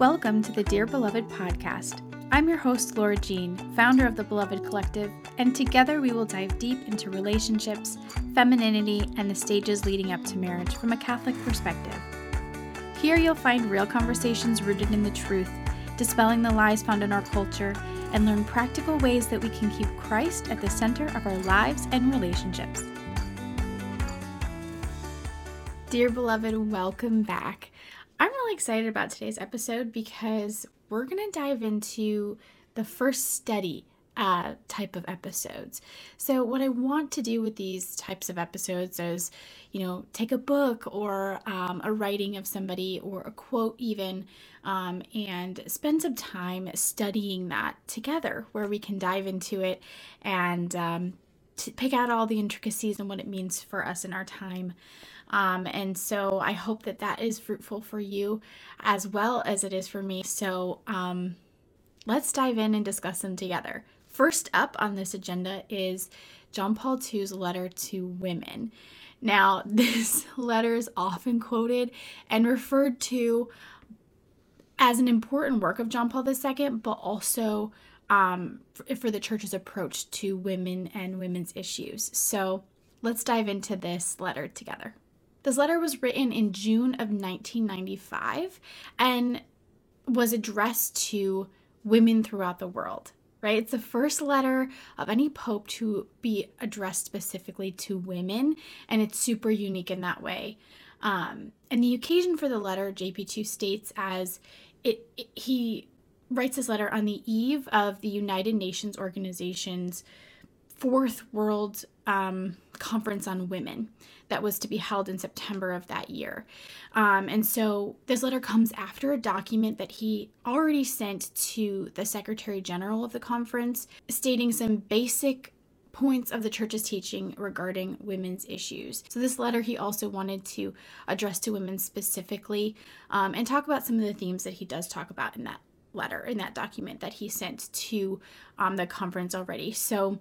Welcome to the Dear Beloved podcast. I'm your host, Laura Jean, founder of the Beloved Collective, and together we will dive deep into relationships, femininity, and the stages leading up to marriage from a Catholic perspective. Here you'll find real conversations rooted in the truth, dispelling the lies found in our culture, and learn practical ways that we can keep Christ at the center of our lives and relationships. Dear beloved, welcome back. I'm really excited about today's episode because we're going to dive into the first study uh, type of episodes. So, what I want to do with these types of episodes is, you know, take a book or um, a writing of somebody or a quote, even, um, and spend some time studying that together where we can dive into it and um, pick out all the intricacies and what it means for us in our time. Um, and so I hope that that is fruitful for you as well as it is for me. So um, let's dive in and discuss them together. First up on this agenda is John Paul II's letter to women. Now, this letter is often quoted and referred to as an important work of John Paul II, but also um, for, for the church's approach to women and women's issues. So let's dive into this letter together. This letter was written in June of 1995 and was addressed to women throughout the world, right? It's the first letter of any pope to be addressed specifically to women, and it's super unique in that way. Um, and the occasion for the letter, JP2 states as it, it, he writes this letter on the eve of the United Nations Organization's fourth World um, Conference on Women that was to be held in September of that year. Um, and so this letter comes after a document that he already sent to the Secretary General of the conference, stating some basic points of the church's teaching regarding women's issues. So, this letter he also wanted to address to women specifically um, and talk about some of the themes that he does talk about in that letter, in that document that he sent to um, the conference already. So,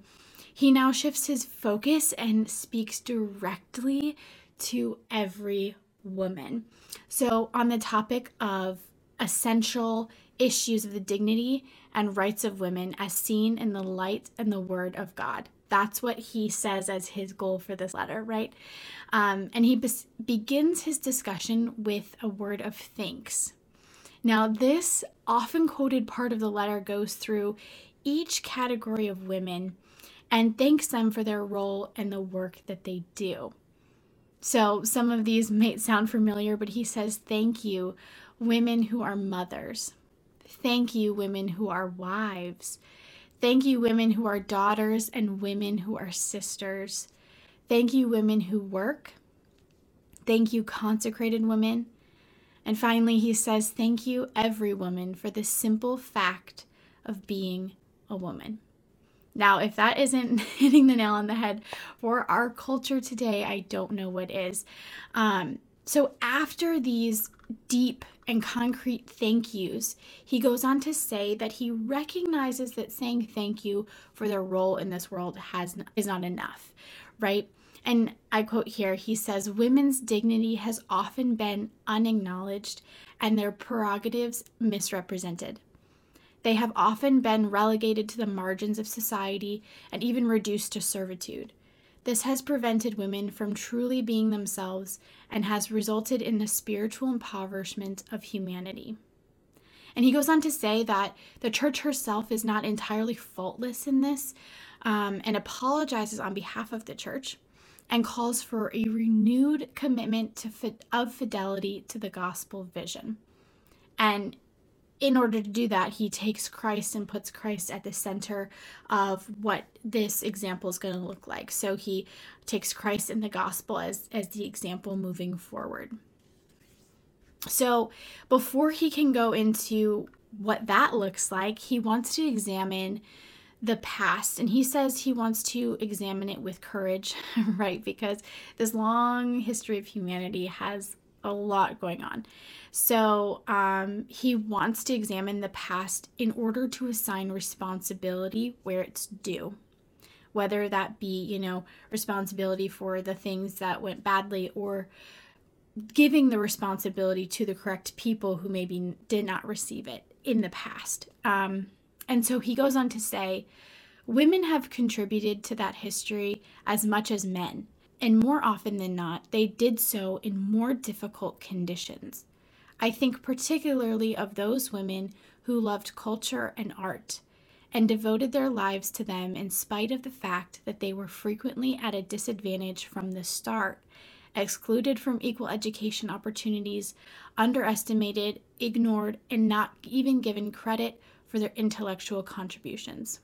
he now shifts his focus and speaks directly to every woman. So, on the topic of essential issues of the dignity and rights of women as seen in the light and the word of God. That's what he says as his goal for this letter, right? Um, and he begins his discussion with a word of thanks. Now, this often quoted part of the letter goes through each category of women and thanks them for their role and the work that they do. So, some of these may sound familiar, but he says, Thank you, women who are mothers. Thank you, women who are wives. Thank you, women who are daughters and women who are sisters. Thank you, women who work. Thank you, consecrated women. And finally, he says, Thank you, every woman, for the simple fact of being a woman. Now, if that isn't hitting the nail on the head for our culture today, I don't know what is. Um, so, after these deep and concrete thank yous, he goes on to say that he recognizes that saying thank you for their role in this world has is not enough, right? And I quote here, he says, Women's dignity has often been unacknowledged and their prerogatives misrepresented. They have often been relegated to the margins of society and even reduced to servitude. This has prevented women from truly being themselves and has resulted in the spiritual impoverishment of humanity. And he goes on to say that the church herself is not entirely faultless in this um, and apologizes on behalf of the church and calls for a renewed commitment to of fidelity to the gospel vision. And in order to do that, he takes Christ and puts Christ at the center of what this example is going to look like. So he takes Christ in the gospel as, as the example moving forward. So before he can go into what that looks like, he wants to examine the past and he says he wants to examine it with courage right because this long history of humanity has a lot going on. So um, he wants to examine the past in order to assign responsibility where it's due. Whether that be, you know, responsibility for the things that went badly or giving the responsibility to the correct people who maybe did not receive it in the past. Um, and so he goes on to say, women have contributed to that history as much as men, and more often than not, they did so in more difficult conditions. I think particularly of those women who loved culture and art and devoted their lives to them in spite of the fact that they were frequently at a disadvantage from the start, excluded from equal education opportunities, underestimated, ignored, and not even given credit for their intellectual contributions.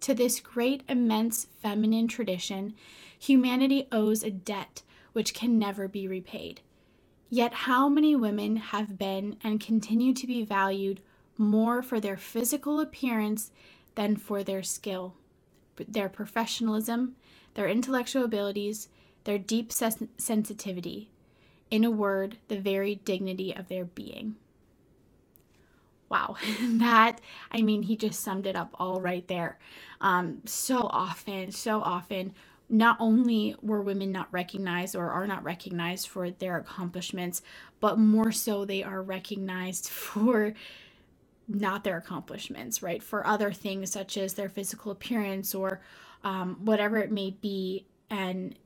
To this great, immense feminine tradition, humanity owes a debt which can never be repaid. Yet, how many women have been and continue to be valued more for their physical appearance than for their skill, their professionalism, their intellectual abilities, their deep ses- sensitivity, in a word, the very dignity of their being. Wow, that, I mean, he just summed it up all right there. Um, so often, so often, not only were women not recognized or are not recognized for their accomplishments, but more so they are recognized for not their accomplishments, right? For other things such as their physical appearance or um, whatever it may be. And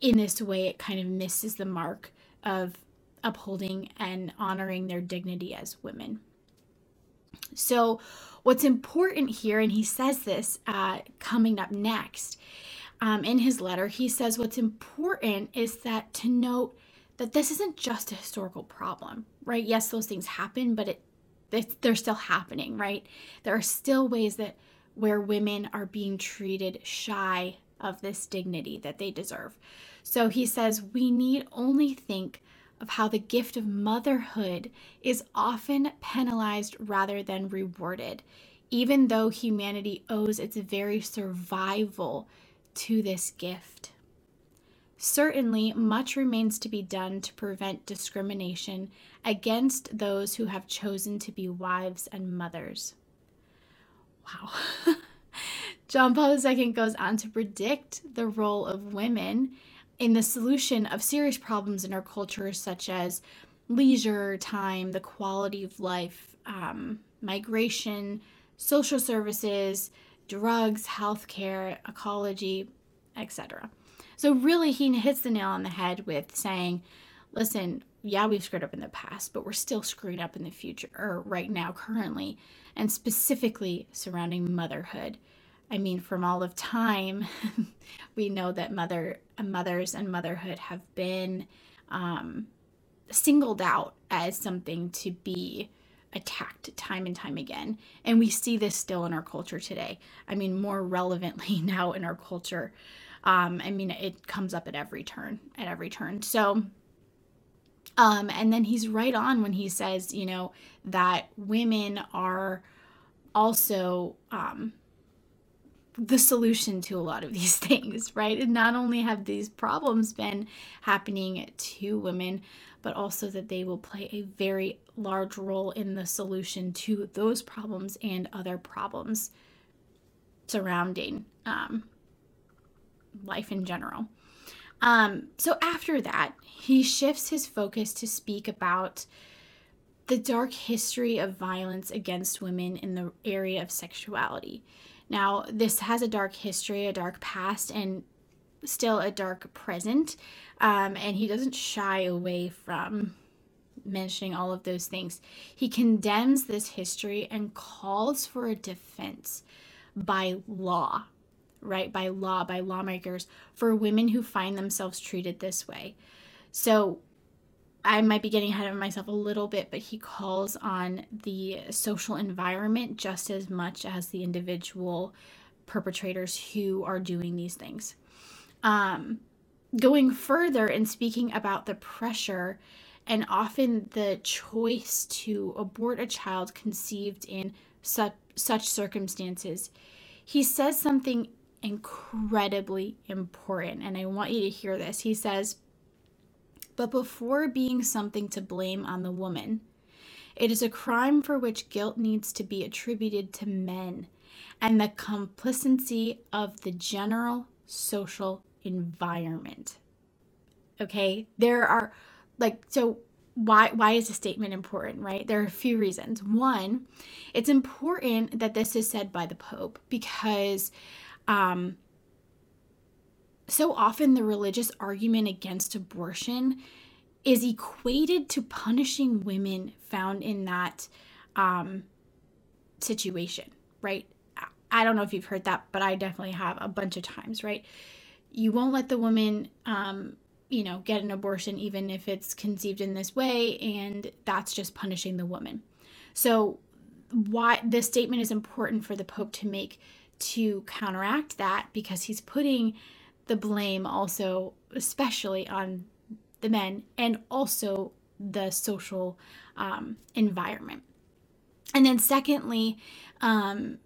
in this way, it kind of misses the mark of upholding and honoring their dignity as women. So, what's important here, and he says this uh, coming up next um, in his letter, he says what's important is that to note that this isn't just a historical problem, right? Yes, those things happen, but it they're still happening, right? There are still ways that where women are being treated shy of this dignity that they deserve. So he says we need only think of how the gift of motherhood is often penalized rather than rewarded, even though humanity owes its very survival to this gift. Certainly, much remains to be done to prevent discrimination against those who have chosen to be wives and mothers. Wow. John Paul II goes on to predict the role of women in the solution of serious problems in our culture, such as leisure time, the quality of life, um, migration, social services, drugs, healthcare, ecology, etc. So, really, he hits the nail on the head with saying, listen, yeah, we've screwed up in the past, but we're still screwing up in the future, or right now, currently, and specifically surrounding motherhood. I mean, from all of time, we know that mother, mothers and motherhood have been um, singled out as something to be attacked time and time again. And we see this still in our culture today. I mean, more relevantly now in our culture um, I mean, it comes up at every turn, at every turn. So, um, and then he's right on when he says, you know, that women are also um, the solution to a lot of these things, right? And not only have these problems been happening to women, but also that they will play a very large role in the solution to those problems and other problems surrounding um, life in general. Um, so after that, he shifts his focus to speak about the dark history of violence against women in the area of sexuality. Now, this has a dark history, a dark past, and still a dark present. Um, and he doesn't shy away from mentioning all of those things. He condemns this history and calls for a defense by law right, by law, by lawmakers, for women who find themselves treated this way. So I might be getting ahead of myself a little bit, but he calls on the social environment just as much as the individual perpetrators who are doing these things. Um, going further and speaking about the pressure and often the choice to abort a child conceived in such, such circumstances, he says something incredibly important, and I want you to hear this. He says, But before being something to blame on the woman, it is a crime for which guilt needs to be attributed to men and the complicity of the general social environment. Okay, there are like so why why is the statement important right? There are a few reasons. One it's important that this is said by the pope because um so often the religious argument against abortion is equated to punishing women found in that um situation right i don't know if you've heard that but i definitely have a bunch of times right you won't let the woman um you know, get an abortion even if it's conceived in this way, and that's just punishing the woman. So, why this statement is important for the Pope to make to counteract that because he's putting the blame also, especially on the men and also the social um, environment. And then, secondly, um,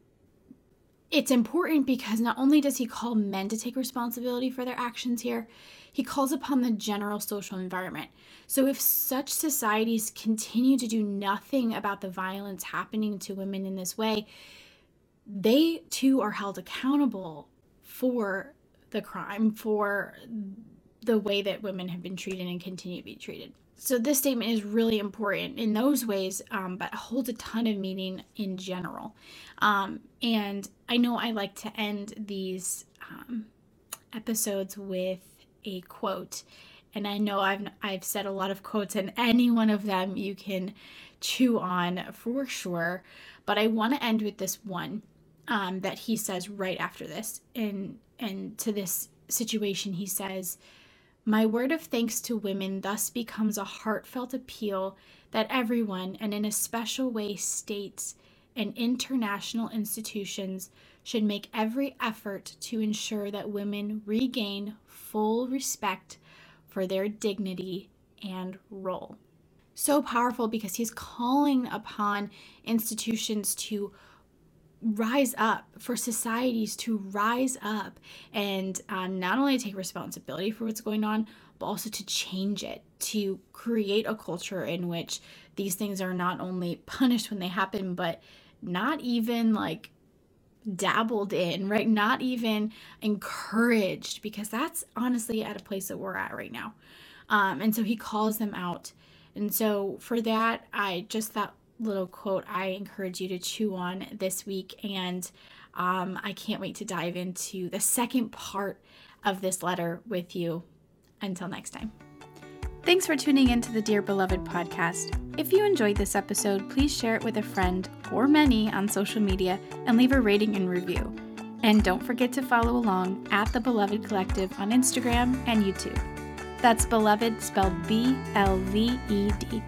it's important because not only does he call men to take responsibility for their actions here, he calls upon the general social environment. So, if such societies continue to do nothing about the violence happening to women in this way, they too are held accountable for the crime, for the way that women have been treated and continue to be treated. So, this statement is really important in those ways, um, but holds a ton of meaning in general. Um, and I know I like to end these um, episodes with a quote. And I know I've I've said a lot of quotes and any one of them you can chew on for sure, but I want to end with this one um, that he says right after this. And and to this situation he says, "My word of thanks to women thus becomes a heartfelt appeal that everyone and in a special way states and international institutions should make every effort to ensure that women regain full respect for their dignity and role. So powerful because he's calling upon institutions to rise up, for societies to rise up and um, not only take responsibility for what's going on, but also to change it, to create a culture in which these things are not only punished when they happen, but not even like dabbled in, right? Not even encouraged, because that's honestly at a place that we're at right now. Um, and so he calls them out. And so for that, I just that little quote I encourage you to chew on this week. And um, I can't wait to dive into the second part of this letter with you. Until next time. Thanks for tuning in to the Dear Beloved podcast. If you enjoyed this episode, please share it with a friend or many on social media and leave a rating and review. And don't forget to follow along at the Beloved Collective on Instagram and YouTube. That's Beloved spelled B L V E D.